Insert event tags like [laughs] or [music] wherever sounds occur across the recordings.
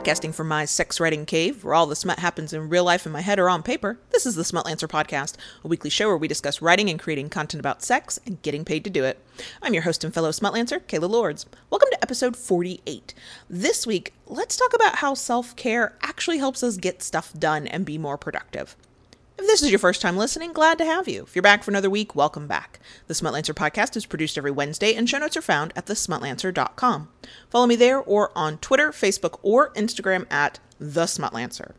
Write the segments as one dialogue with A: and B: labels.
A: Podcasting from my sex writing cave, where all the smut happens in real life in my head or on paper, this is the Smutlancer Podcast, a weekly show where we discuss writing and creating content about sex and getting paid to do it. I'm your host and fellow Smutlancer, Kayla Lords. Welcome to episode 48. This week, let's talk about how self care actually helps us get stuff done and be more productive. If this is your first time listening, glad to have you. If you're back for another week, welcome back. The Smutlancer podcast is produced every Wednesday, and show notes are found at thesmutlancer.com. Follow me there or on Twitter, Facebook, or Instagram at The Smutlancer.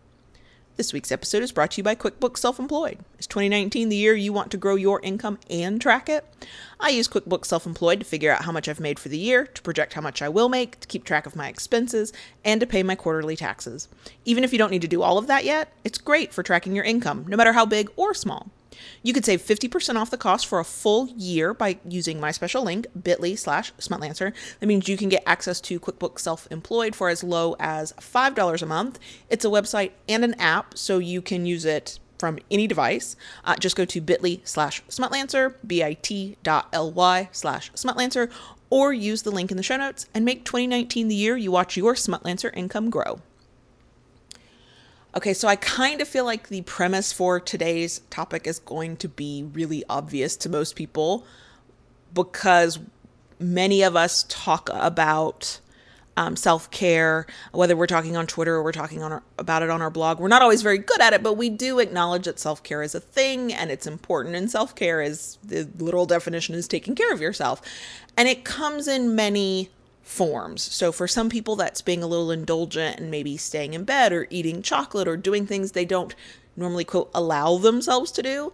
A: This week's episode is brought to you by QuickBooks Self Employed. Is 2019 the year you want to grow your income and track it? I use QuickBooks Self Employed to figure out how much I've made for the year, to project how much I will make, to keep track of my expenses, and to pay my quarterly taxes. Even if you don't need to do all of that yet, it's great for tracking your income, no matter how big or small. You could save 50% off the cost for a full year by using my special link, bit.ly slash smutlancer. That means you can get access to QuickBooks Self-Employed for as low as $5 a month. It's a website and an app, so you can use it from any device. Uh, just go to bit.ly slash smutlancer, bit.ly slash smutlancer, or use the link in the show notes and make 2019 the year you watch your Smutlancer income grow. Okay, so I kind of feel like the premise for today's topic is going to be really obvious to most people because many of us talk about um, self care, whether we're talking on Twitter or we're talking on our, about it on our blog. We're not always very good at it, but we do acknowledge that self care is a thing and it's important. And self care is the literal definition is taking care of yourself, and it comes in many forms. So for some people, that's being a little indulgent and maybe staying in bed or eating chocolate or doing things they don't normally, quote, allow themselves to do.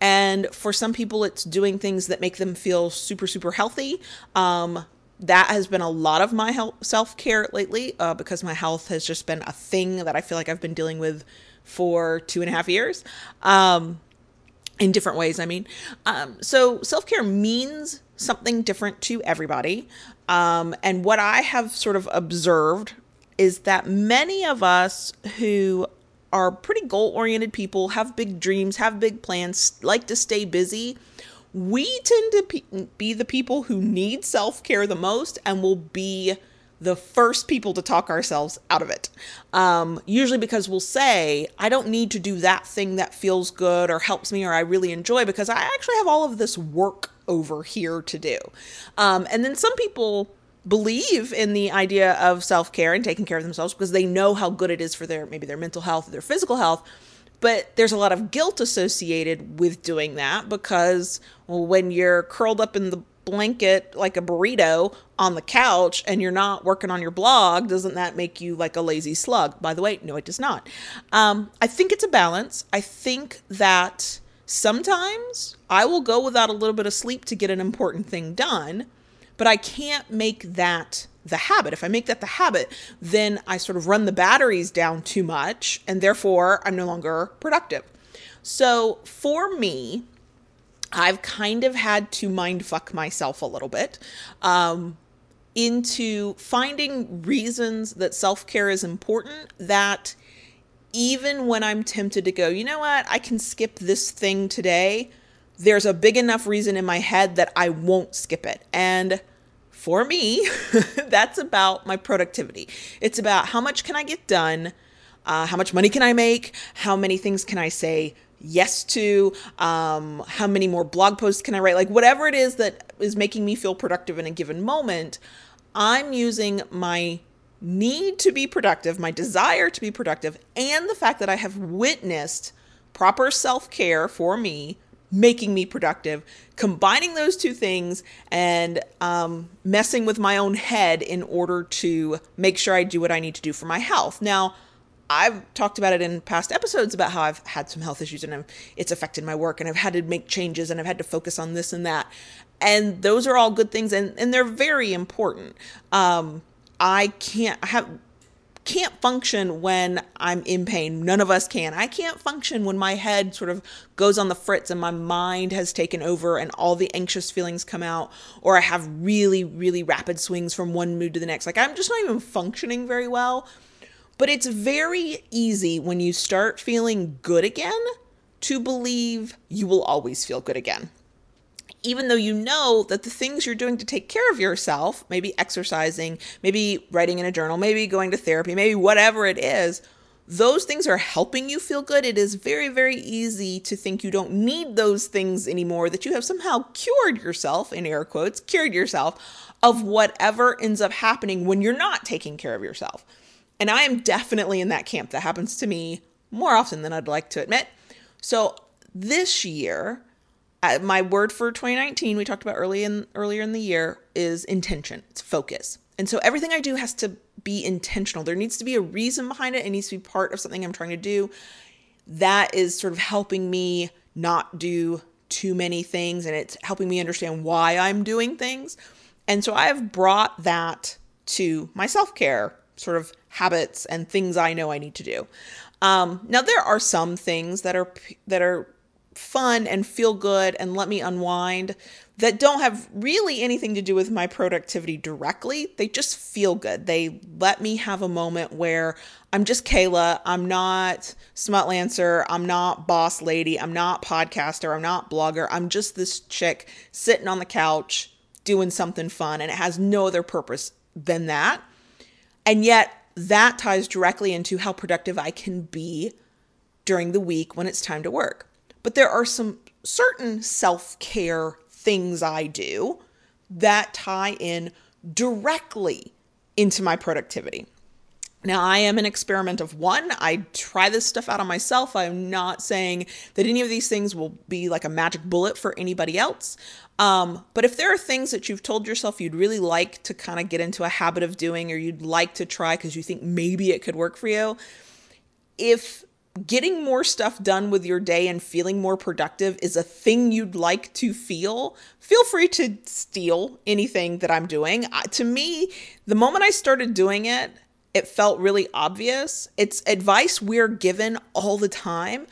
A: And for some people, it's doing things that make them feel super, super healthy. Um, that has been a lot of my health self care lately uh, because my health has just been a thing that I feel like I've been dealing with for two and a half years. Um, in different ways, I mean. Um, so self care means something different to everybody. Um, and what I have sort of observed is that many of us who are pretty goal oriented people, have big dreams, have big plans, like to stay busy, we tend to be the people who need self care the most and will be the first people to talk ourselves out of it. Um, usually because we'll say, I don't need to do that thing that feels good or helps me or I really enjoy because I actually have all of this work over here to do. Um, and then some people believe in the idea of self-care and taking care of themselves because they know how good it is for their maybe their mental health their physical health but there's a lot of guilt associated with doing that because well, when you're curled up in the blanket like a burrito on the couch and you're not working on your blog, doesn't that make you like a lazy slug? By the way, no, it does not. Um, I think it's a balance. I think that sometimes I will go without a little bit of sleep to get an important thing done, but I can't make that the habit. If I make that the habit, then I sort of run the batteries down too much and therefore I'm no longer productive. So for me, I've kind of had to mind fuck myself a little bit um, into finding reasons that self care is important that even when I'm tempted to go, you know what, I can skip this thing today, there's a big enough reason in my head that I won't skip it. And for me, [laughs] that's about my productivity. It's about how much can I get done, uh, how much money can I make, how many things can I say yes to? Um, how many more blog posts can i write? Like whatever it is that is making me feel productive in a given moment i'm using my need to be productive my desire to be productive and the fact that i have witnessed proper self-care for me making me productive combining those two things and um, messing with my own head in order to make sure i do what i need to do for my health now I've talked about it in past episodes about how I've had some health issues and I've, it's affected my work and I've had to make changes and I've had to focus on this and that. And those are all good things and, and they're very important. Um, I can't have can't function when I'm in pain. None of us can. I can't function when my head sort of goes on the fritz and my mind has taken over and all the anxious feelings come out, or I have really, really rapid swings from one mood to the next. Like I'm just not even functioning very well but it's very easy when you start feeling good again to believe you will always feel good again. Even though you know that the things you're doing to take care of yourself, maybe exercising, maybe writing in a journal, maybe going to therapy, maybe whatever it is, those things are helping you feel good. It is very, very easy to think you don't need those things anymore, that you have somehow cured yourself, in air quotes, cured yourself of whatever ends up happening when you're not taking care of yourself. And I am definitely in that camp. That happens to me more often than I'd like to admit. So this year, my word for 2019 we talked about early in earlier in the year is intention. It's focus. And so everything i do has to be intentional. There needs to be a reason behind it. It needs to be part of something i'm trying to do. That is sort of helping me not do too many things and it's helping me understand why i'm doing things. And so i have brought that to my self-care sort of habits and things i know i need to do. Um, now there are some things that are that are fun and feel good and let me unwind that don't have really anything to do with my productivity directly. They just feel good. They let me have a moment where I'm just Kayla. I'm not Smutlancer. I'm not boss lady. I'm not podcaster. I'm not blogger. I'm just this chick sitting on the couch doing something fun and it has no other purpose than that. And yet that ties directly into how productive I can be during the week when it's time to work. But there are some certain self care things I do that tie in directly into my productivity. Now, I am an experiment of one. I try this stuff out on myself. I'm not saying that any of these things will be like a magic bullet for anybody else. Um, but if there are things that you've told yourself you'd really like to kind of get into a habit of doing or you'd like to try because you think maybe it could work for you, if getting more stuff done with your day and feeling more productive is a thing you'd like to feel, feel free to steal anything that I'm doing. Uh, to me, the moment I started doing it, it felt really obvious. It's advice we're given all the time,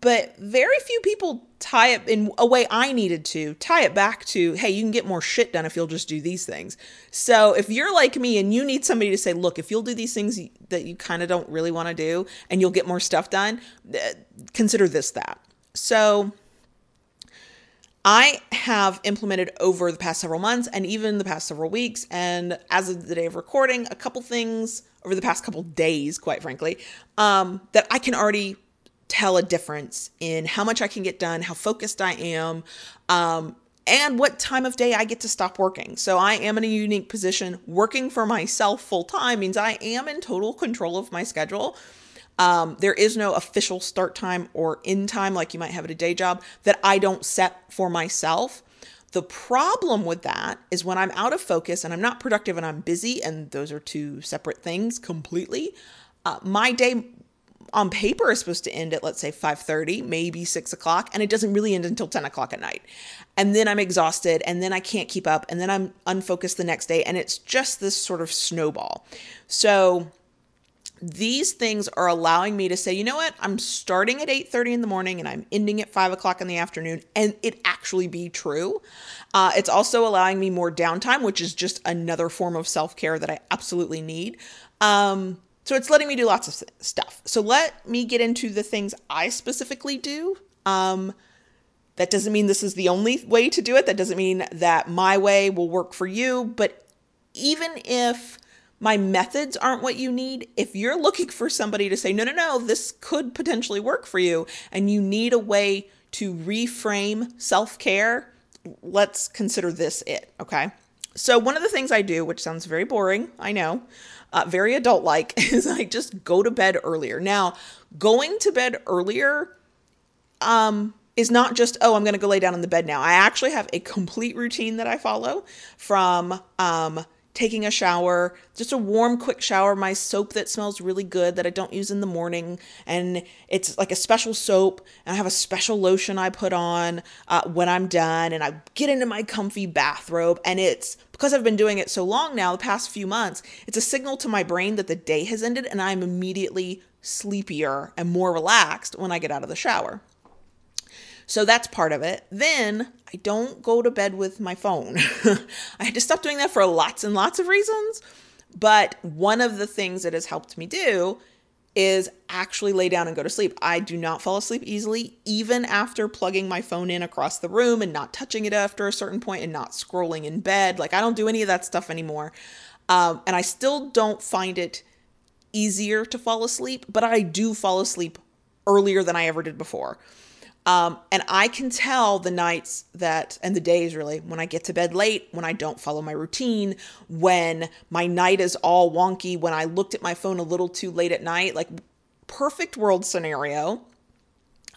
A: but very few people tie it in a way I needed to tie it back to, hey, you can get more shit done if you'll just do these things. So if you're like me and you need somebody to say, look, if you'll do these things that you kind of don't really want to do and you'll get more stuff done, consider this that. So I have implemented over the past several months and even the past several weeks, and as of the day of recording, a couple things over the past couple days, quite frankly, um, that I can already tell a difference in how much I can get done, how focused I am, um, and what time of day I get to stop working. So I am in a unique position. Working for myself full time means I am in total control of my schedule. Um, there is no official start time or end time like you might have at a day job that I don't set for myself. The problem with that is when I'm out of focus and I'm not productive and I'm busy, and those are two separate things completely. Uh, my day on paper is supposed to end at let's say 5.30 maybe 6 o'clock and it doesn't really end until 10 o'clock at night. And then i'm exhausted and then i can't keep up and then i'm unfocused the next day and it's just this sort of snowball. So these things are allowing me to say you know what? I'm starting at 8.30 in the morning and i'm ending at 5 o'clock in the afternoon and it actually be true. Uh, it's also allowing me more downtime which is just another form of self-care that i absolutely need. Um, so it's letting me do lots of stuff. So let me get into the things I specifically do. Um, that doesn't mean this is the only way to do it. That doesn't mean that my way will work for you. But even if my methods aren't what you need, if you're looking for somebody to say, no, no, no, this could potentially work for you, and you need a way to reframe self care, let's consider this it. Okay. So, one of the things I do, which sounds very boring, I know, uh, very adult [laughs] like, is I just go to bed earlier. Now, going to bed earlier um, is not just, oh, I'm going to go lay down in the bed now. I actually have a complete routine that I follow from um, taking a shower, just a warm, quick shower, my soap that smells really good that I don't use in the morning. And it's like a special soap. And I have a special lotion I put on uh, when I'm done. And I get into my comfy bathrobe. And it's because I've been doing it so long now, the past few months, it's a signal to my brain that the day has ended. And I'm immediately sleepier and more relaxed when I get out of the shower. So that's part of it. Then I don't go to bed with my phone. [laughs] I had to stop doing that for lots and lots of reasons. But one of the things that has helped me do is actually lay down and go to sleep. I do not fall asleep easily, even after plugging my phone in across the room and not touching it after a certain point and not scrolling in bed. Like, I don't do any of that stuff anymore. Um, and I still don't find it easier to fall asleep, but I do fall asleep earlier than I ever did before. Um, and I can tell the nights that, and the days really, when I get to bed late, when I don't follow my routine, when my night is all wonky, when I looked at my phone a little too late at night, like perfect world scenario.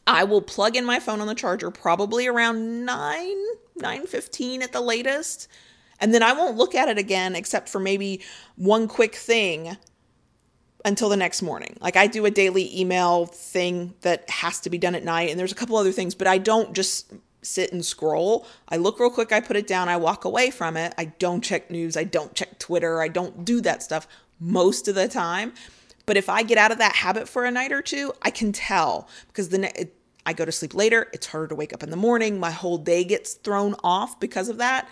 A: I will plug in my phone on the charger probably around 9, 9.15 at the latest. And then I won't look at it again except for maybe one quick thing until the next morning. Like I do a daily email thing that has to be done at night, and there's a couple other things, but I don't just sit and scroll. I look real quick, I put it down, I walk away from it. I don't check news, I don't check Twitter, I don't do that stuff most of the time. But if I get out of that habit for a night or two, I can tell because then I go to sleep later. It's harder to wake up in the morning. My whole day gets thrown off because of that.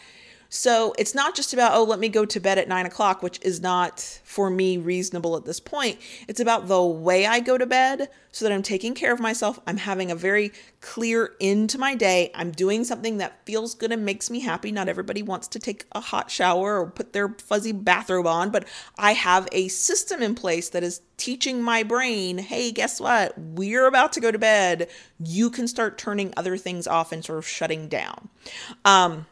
A: So it's not just about, oh, let me go to bed at nine o'clock, which is not for me reasonable at this point. It's about the way I go to bed so that I'm taking care of myself. I'm having a very clear end to my day. I'm doing something that feels good and makes me happy. Not everybody wants to take a hot shower or put their fuzzy bathrobe on, but I have a system in place that is teaching my brain, hey, guess what? We're about to go to bed. You can start turning other things off and sort of shutting down. Um,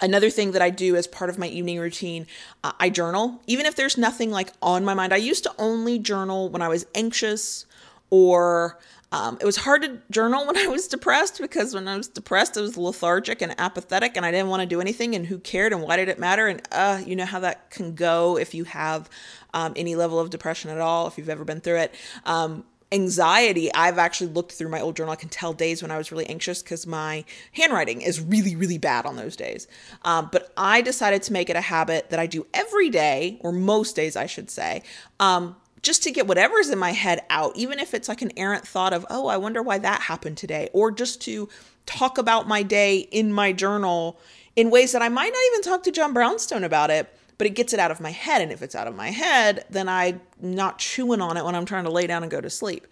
A: Another thing that I do as part of my evening routine, uh, I journal, even if there's nothing like on my mind. I used to only journal when I was anxious or um, it was hard to journal [laughs] when I was depressed because when I was depressed, I was lethargic and apathetic and I didn't want to do anything. And who cared and why did it matter? And uh, you know how that can go if you have um, any level of depression at all, if you've ever been through it. Um, anxiety, I've actually looked through my old journal. I can tell days when I was really anxious because my handwriting is really, really bad on those days. Um, but I decided to make it a habit that I do every day, or most days, I should say. Um, just to get whatever's in my head out, even if it's like an errant thought of, oh, I wonder why that happened today, or just to talk about my day in my journal in ways that I might not even talk to John Brownstone about it but it gets it out of my head. And if it's out of my head, then I'm not chewing on it when I'm trying to lay down and go to sleep.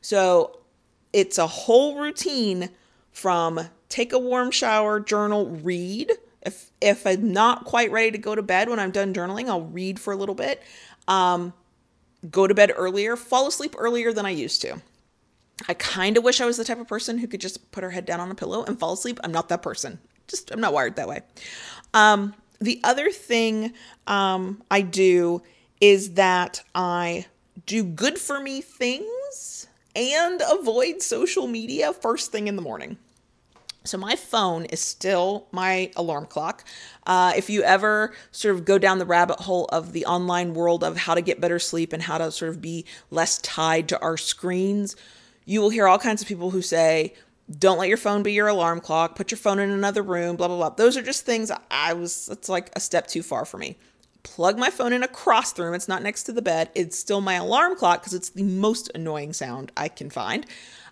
A: So it's a whole routine from take a warm shower, journal, read. If if I'm not quite ready to go to bed when I'm done journaling, I'll read for a little bit. Um, go to bed earlier, fall asleep earlier than I used to. I kind of wish I was the type of person who could just put her head down on a pillow and fall asleep. I'm not that person. Just I'm not wired that way. Um, the other thing um, I do is that I do good for me things and avoid social media first thing in the morning. So my phone is still my alarm clock. Uh, if you ever sort of go down the rabbit hole of the online world of how to get better sleep and how to sort of be less tied to our screens, you will hear all kinds of people who say, don't let your phone be your alarm clock. Put your phone in another room blah blah blah. Those are just things i was it's like a step too far for me. Plug my phone in across the room. It's not next to the bed. It's still my alarm clock because it's the most annoying sound i can find.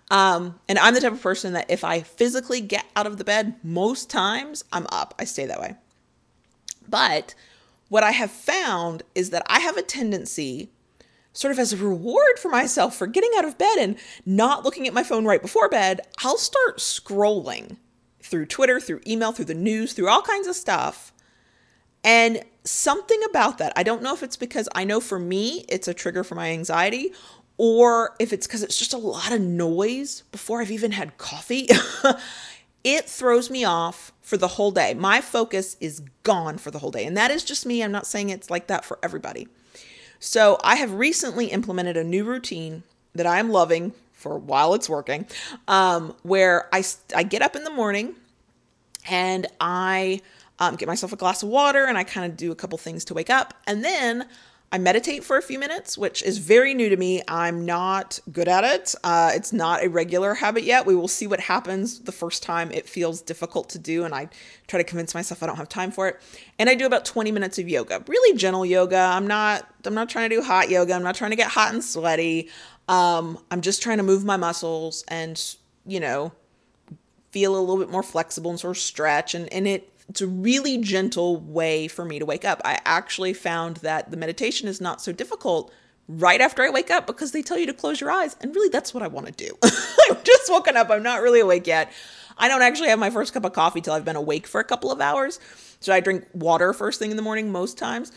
A: Um, and i'm the type of person that if i physically get out of the bed most times i'm up. I stay that way. But what i have found is that i have a tendency sort of as a reward for myself for getting out of bed and not looking at my phone right before bed, I'll start scrolling through Twitter, through email, through the news, through all kinds of stuff. And something about that, I don't know if it's because I know for me it's a trigger for my anxiety or if it's because it's just a lot of noise before I've even had coffee. [laughs] it throws me off for the whole day. My focus is gone for the whole day. And that is just me. I'm not saying it's like that for everybody. So I have recently implemented a new routine that I'm loving for while it's working, um, where I, I get up in the morning and I um, get myself a glass of water and I kind of do a couple things to wake up. And then I meditate for a few minutes, which is very new to me. I'm not good at it. Uh, it's not a regular habit yet. We will see what happens the first time it feels difficult to do, and I try to convince myself I don't have time for it. And I do about 20 minutes of yoga, really gentle yoga. I'm not. I'm not trying to do hot yoga. I'm not trying to get hot and sweaty. Um, I'm just trying to move my muscles and you know feel a little bit more flexible and sort of stretch and, and it it's a really gentle way for me to wake up. I actually found that the meditation is not so difficult right after I wake up because they tell you to close your eyes. And really, that's what I want to do. [laughs] I'm just woken up. I'm not really awake yet. I don't actually have my first cup of coffee till I've been awake for a couple of hours. So I drink water first thing in the morning most times.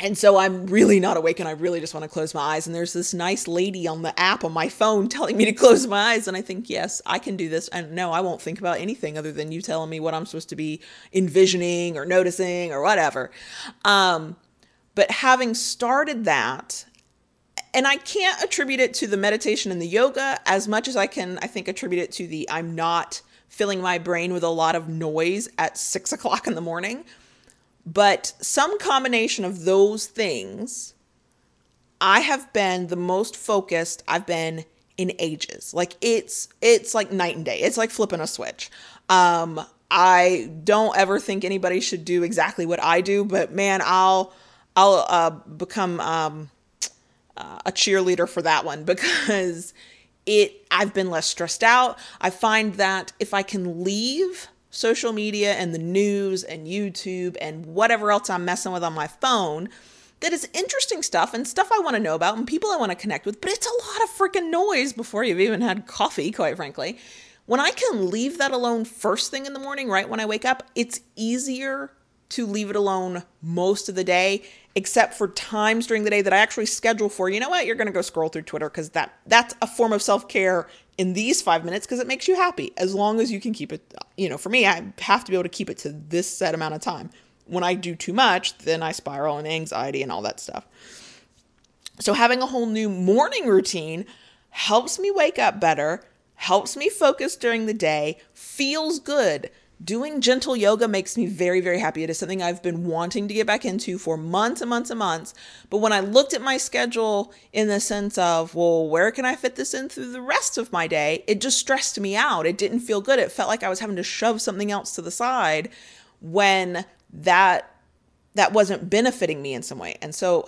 A: And so I'm really not awake and I really just want to close my eyes. And there's this nice lady on the app on my phone [laughs] telling me to close my eyes. And I think, yes, I can do this. And no, I won't think about anything other than you telling me what I'm supposed to be envisioning or noticing or whatever. Um, but having started that, and I can't attribute it to the meditation and the yoga as much as I can, I think, attribute it to the I'm not filling my brain with a lot of noise at six o'clock in the morning. But some combination of those things, I have been the most focused I've been in ages. Like it's it's like night and day. It's like flipping a switch. Um I don't ever think anybody should do exactly what I do, but man, I'll I'll uh, become um, uh, a cheerleader for that one [laughs] because it I've been less stressed out. I find that if I can leave social media and the news and YouTube and whatever else I'm messing with on my phone, that is interesting stuff and stuff I want to know about and people I want to connect with, but it's a lot of freaking noise before you've even had coffee, quite frankly. When I can leave that alone first thing in the morning, right when I wake up, it's easier to leave it alone most of the day except for times during the day that I actually schedule for, you know what, you're going to go scroll through Twitter because that that's a form of self-care in these 5 minutes because it makes you happy as long as you can keep it, you know, for me I have to be able to keep it to this set amount of time. When I do too much, then I spiral in anxiety and all that stuff. So having a whole new morning routine helps me wake up better, helps me focus during the day, feels good Doing gentle yoga makes me very, very happy. It is something I've been wanting to get back into for months and months and months. But when I looked at my schedule in the sense of, well, where can I fit this in through the rest of my day? It just stressed me out. It didn't feel good. It felt like I was having to shove something else to the side when that that wasn't benefiting me in some way. And so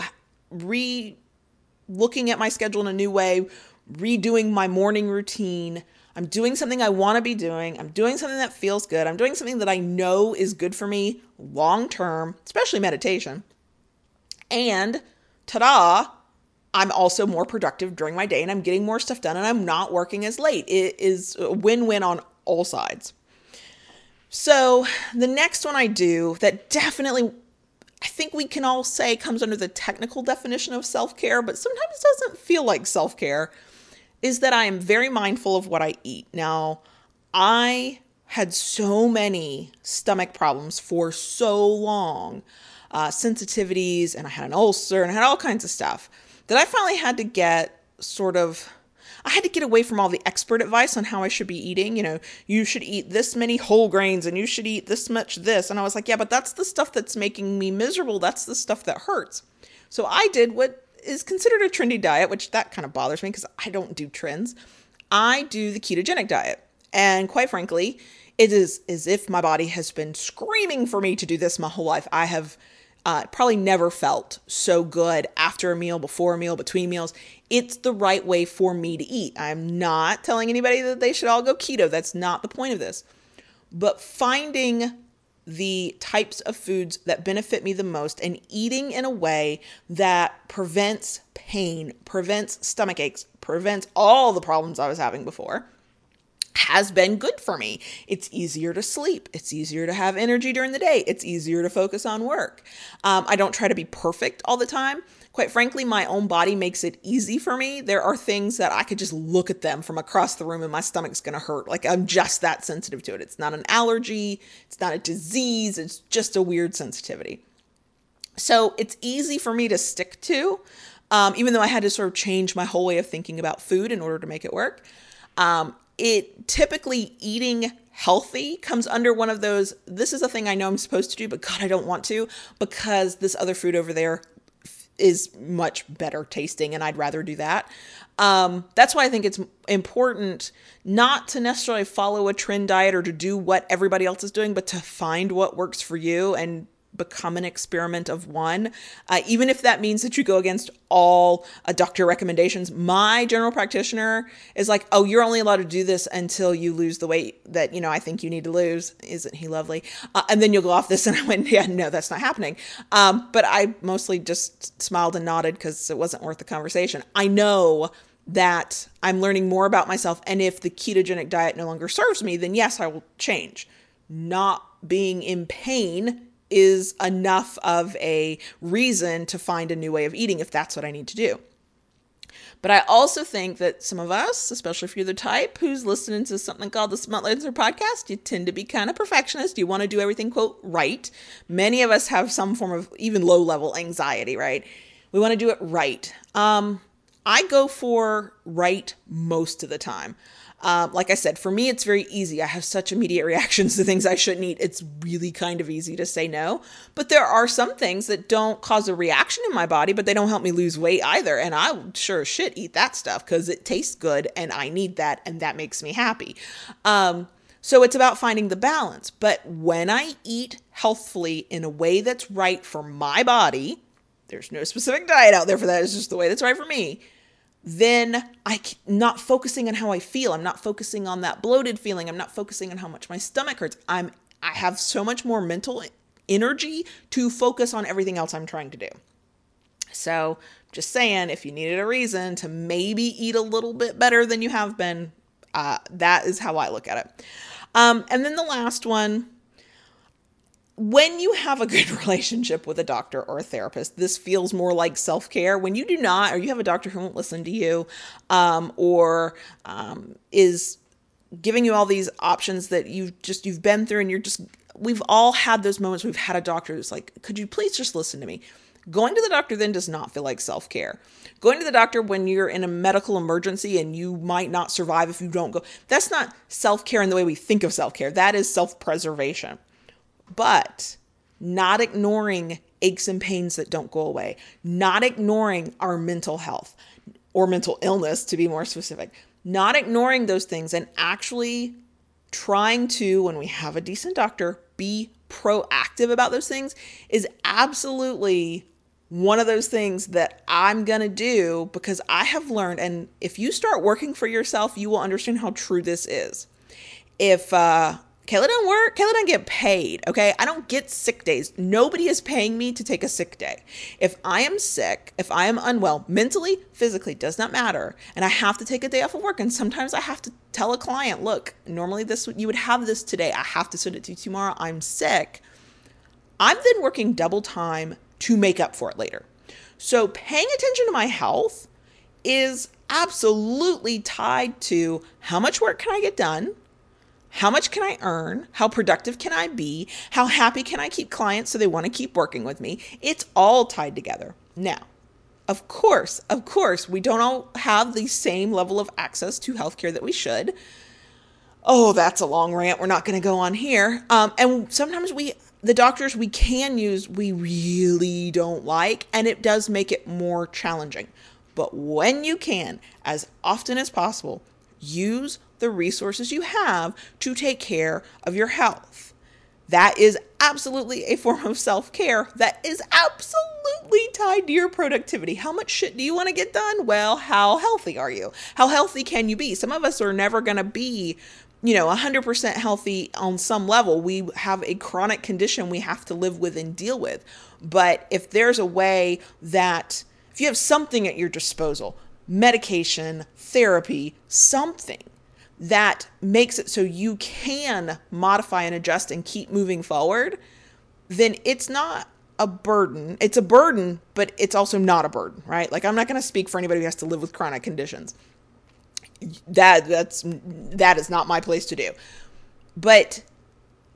A: re looking at my schedule in a new way, redoing my morning routine, I'm doing something I want to be doing. I'm doing something that feels good. I'm doing something that I know is good for me long term, especially meditation. And ta da, I'm also more productive during my day and I'm getting more stuff done and I'm not working as late. It is a win win on all sides. So, the next one I do that definitely I think we can all say comes under the technical definition of self care, but sometimes doesn't feel like self care is that I am very mindful of what I eat. Now, I had so many stomach problems for so long, uh, sensitivities, and I had an ulcer and I had all kinds of stuff that I finally had to get sort of. I had to get away from all the expert advice on how I should be eating. You know, you should eat this many whole grains and you should eat this much this. And I was like, yeah, but that's the stuff that's making me miserable. That's the stuff that hurts. So I did what is considered a trendy diet, which that kind of bothers me because I don't do trends. I do the ketogenic diet. And quite frankly, it is as if my body has been screaming for me to do this my whole life. I have uh, probably never felt so good after a meal, before a meal, between meals. It's the right way for me to eat. I'm not telling anybody that they should all go keto. That's not the point of this. But finding the types of foods that benefit me the most and eating in a way that prevents pain, prevents stomach aches, prevents all the problems I was having before has been good for me. It's easier to sleep. It's easier to have energy during the day. It's easier to focus on work. Um, I don't try to be perfect all the time, quite frankly, my own body makes it easy for me. There are things that I could just look at them from across the room and my stomach's to hurt. Like I'm just that sensitive to it. It's not an allergy, it's not a disease, it's just a weird sensitivity. So it's easy for me to stick to, um, even though I had to sort of change my whole way of thinking about food in order to make it work. Um, it typically eating healthy comes under one of those this is a thing I know I'm supposed to do, but God, I don't want to because this other food over there is much better tasting and I'd rather do that. Um, that's why I think it's important not to necessarily follow a trend diet or to do what everybody else is doing, but to find what works for you and become an experiment of one, uh, even if that means that you go against all uh, doctor recommendations. My general practitioner is like, "Oh, you're only allowed to do this until you lose the weight that you know I think you need to lose." Isn't he lovely? Uh, and then you'll go off this, [laughs] and I went, "Yeah, no, that's not happening." Um, but I mostly just smiled and nodded because it wasn't worth the conversation. I know that I'm learning more about myself, and if the ketogenic diet no longer serves me, then yes, I will change. Not being in pain is enough of a reason to find a new way of eating if that's what I need to do. But I also think that some of us, especially if you're the type who's listening to something called the Smutlancer podcast, you tend to be kind of perfectionist. You want to do everything, quote, right. Many of us have some form of even low level anxiety, right? We want to do it right. Um, I go for right most of the time. Um, like I said, for me, it's very easy. I have such immediate [laughs] reactions to things I shouldn't eat. It's really kind of easy to say no. But there are some things that don't cause a reaction in my body, but they don't help me lose weight either. And I sure should eat that stuff because it tastes good and I need that and that makes me happy. Um, so it's about finding the balance. But when I eat healthfully in a way that's right for my body, there's no specific diet out there for that. It's just the way that's right for me then I not focusing on how I feel. I'm not focusing on that bloated feeling. I'm not focusing on how much my stomach hurts. I'm I have so much more mental energy to focus on everything else I'm trying to do. So, just saying, if you needed a reason to maybe eat a little bit better than you have been, uh, that is how I look at it. Um, and then the last one when you have a good [laughs] relationship with a doctor or a therapist, this feels more like self care. When you do not, or you have a doctor who won't listen to you, um, or um, is giving you all these options that you've just you've been through, and you're just we've all had those moments. We've had a doctor who's like, "Could you please just listen to me?" Going to the doctor then does not feel like self care. Going to the doctor when you're in a medical emergency and you might not survive if you don't go, that's not self care in the way we think of self care. That is self preservation but not ignoring aches and pains that don't go away, not ignoring our mental health or mental illness, to be more specific, not ignoring those things and actually trying to, when we have a decent doctor, be proactive about those things is absolutely one of those things that I'm going to do because I have learned. And if you start working for yourself, you will understand how true this is. If, uh, Kayla don't work. Kayla don't get paid. Okay. I don't get sick days. Nobody is paying me to take a sick day. If I am sick, if I am unwell, mentally, physically, does not matter. And I have to take a day off of work. And sometimes I have to tell a client, look, normally this, you would have this today. I have to send it to you tomorrow. I'm sick. I'm then working double time to make up for it later. So paying attention to my health is absolutely tied to how much work can I get done? How much can I earn? How productive can I be? How happy can I keep clients so they want to keep working with me? It's all tied together. Now, of course, of course, we don't all have the same level of access to healthcare that we should. Oh, that's a long rant. We're not going to go on here. Um, and sometimes we, the doctors we can use, we really don't like, and it does make it more challenging. But when you can, as often as possible, use the resources you have to take care of your health. That is absolutely a form of self care that is absolutely tied to your productivity. How much shit do you want to get done? Well, how healthy are you? How healthy can you be? Some of us are never going to be, you know, 100% healthy on some level. We have a chronic condition we have to live with and deal with. But if there's a way that, if you have something at your disposal, medication, therapy, something that makes it so you can modify and adjust and keep moving forward, then it's not a burden. It's a burden, but it's also not a burden, right? Like I'm not going to speak for anybody who has to live with chronic conditions. That that's that is not my place to do. But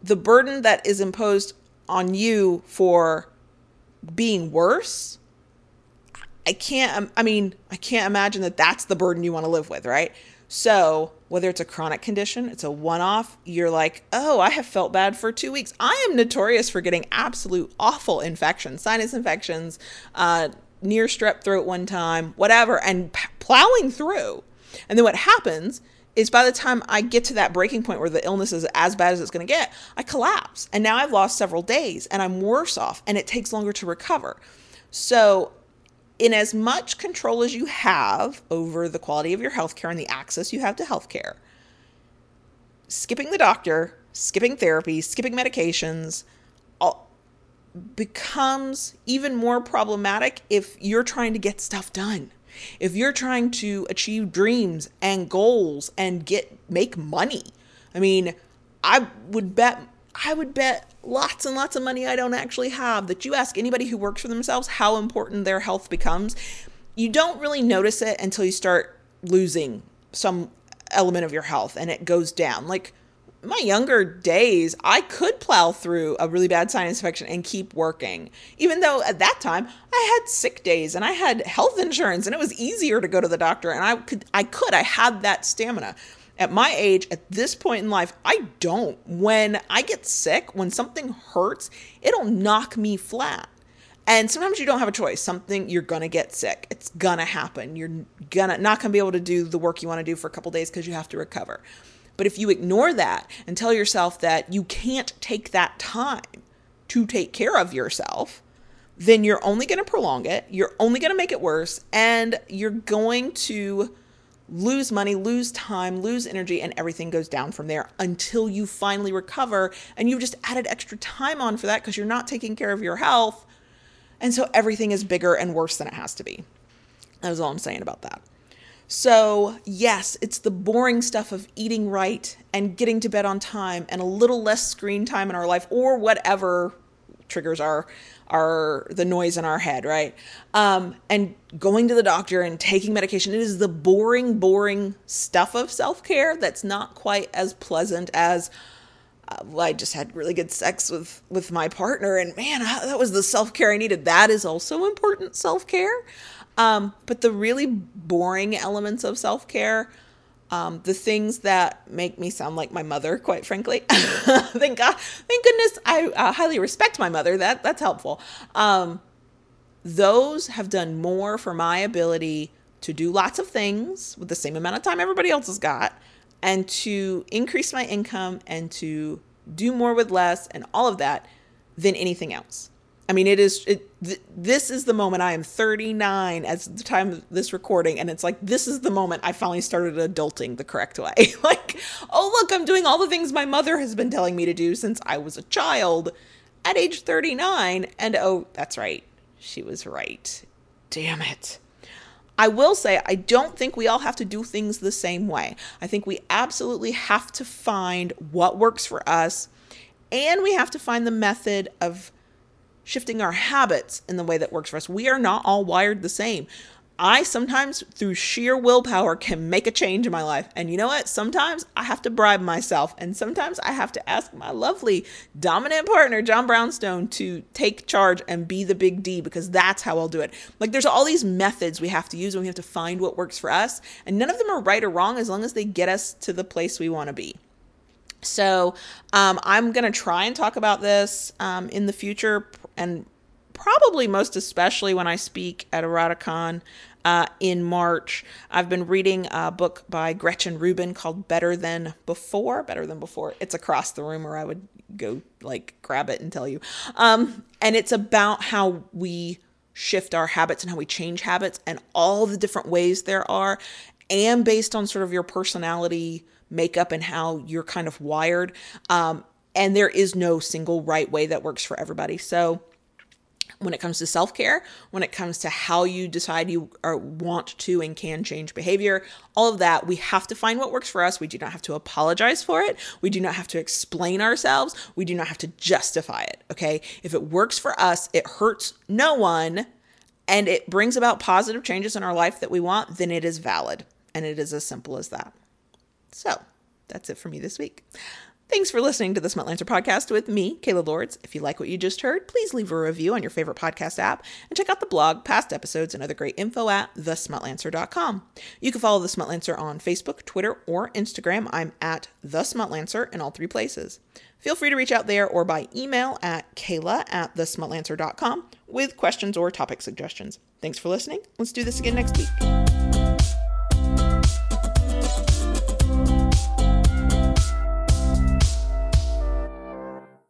A: the burden that is imposed on you for being worse, I can't I mean, I can't imagine that that's the burden you want to live with, right? So, whether it's a chronic condition, it's a one off, you're like, oh, I have felt bad for two weeks. I am notorious for getting absolute awful infections, sinus infections, uh, near strep throat one time, whatever, and p- plowing through. And then what happens is by the time I get to that breaking point where the illness is as bad as it's going to get, I collapse. And now I've lost several days and I'm worse off and it takes longer to recover. So, in as much control as you have over the quality of your healthcare and the access you have to healthcare, skipping the doctor, skipping therapy, skipping medications, all, becomes even more problematic if you're trying to get stuff done. If you're trying to achieve dreams and goals and get make money. I mean, I would bet I would bet lots and lots of money I don't actually have that you ask anybody who works for themselves how important their health becomes. You don't really notice it until you start losing some element of your health and it goes down. Like my younger days, I could plow through a really bad sinus infection and keep working. Even though at that time I had sick days and I had health insurance and it was easier to go to the doctor and I could I could I had that stamina. At my age, at this point in life, I don't. When I get sick, when something hurts, it'll knock me flat. And sometimes you don't have a choice. Something you're gonna get sick. It's gonna happen. You're gonna not gonna be able to do the work you want to do for a couple days because you have to recover. But if you ignore that and tell yourself that you can't take that time to take care of yourself, then you're only going to prolong it. You're only going to make it worse. And you're going to lose money, lose time, lose energy, and everything goes down from there until you finally recover. And you've just added extra time on for that because you're not taking care of your health. And so everything is bigger and worse than it has to be. That was all I'm saying about that. So, yes, it's the boring stuff of eating right and getting to bed on time and a little less screen time in our life or whatever triggers our our the noise in our head, right? Um, and going to the doctor and taking medication. It is the boring, boring stuff of self care that's not quite as pleasant as uh, well, I just had really good sex with with my partner, and man, that was the self care I needed. That is also important self care. Um, but the really boring elements of self care, um, the things that make me sound like my mother, quite frankly. [laughs] thank God, thank goodness, I uh, highly respect my mother. That that's helpful. Um, those have done more for my ability to do lots of things with the same amount of time everybody else has got, and to increase my income and to do more with less and all of that than anything else. I mean, it is. It, th- this is the moment I am 39 as the time of this recording, and it's like this is the moment I finally started adulting the correct way. [laughs] like, oh look, I'm doing all the things my mother has been telling me to do since I was a child, at age 39, and oh, that's right, she was right. Damn it. I will say, I don't think we all have to do things the same way. I think we absolutely have to find what works for us, and we have to find the method of shifting our habits in the way that works for us. We are not all wired the same. I sometimes, through sheer willpower, can make a change in my life. And you know what? Sometimes I have to bribe myself. And sometimes I have to ask my lovely dominant partner, John Brownstone, to take charge and be the big D because that's how I'll do it. Like there's all these methods we have to use and we have to find what works for us. And none of them are right or wrong as long as they get us to the place we want to be. So um, I'm going to try and talk about this um, in the future and probably most especially when I speak at Eroticon uh, in March. I've been reading a book by Gretchen Rubin called Better Than Before. Better Than Before. It's across the room, or I would go like grab it and tell you. Um, and it's about how we shift our habits and how we change habits and all the different ways there are, and based on sort of your personality makeup and how you're kind of wired. Um, and there is no single right way that works for everybody. So, when it comes to self care, when it comes to how you decide you are, want to and can change behavior, all of that, we have to find what works for us. We do not have to apologize for it. We do not have to explain ourselves. We do not have to justify it. Okay. If it works for us, it hurts no one, and it brings about positive changes in our life that we want, then it is valid. And it is as simple as that. So that's it for me this week. Thanks for listening to the Smutlancer podcast with me, Kayla Lords. If you like what you just heard, please leave a review on your favorite podcast app and check out the blog, past episodes, and other great info at thesmutlancer.com. You can follow the Smutlancer on Facebook, Twitter, or Instagram. I'm at the Smutlancer in all three places. Feel free to reach out there or by email at kayla at thesmutlancer.com with questions or topic suggestions. Thanks for listening. Let's do this again next week.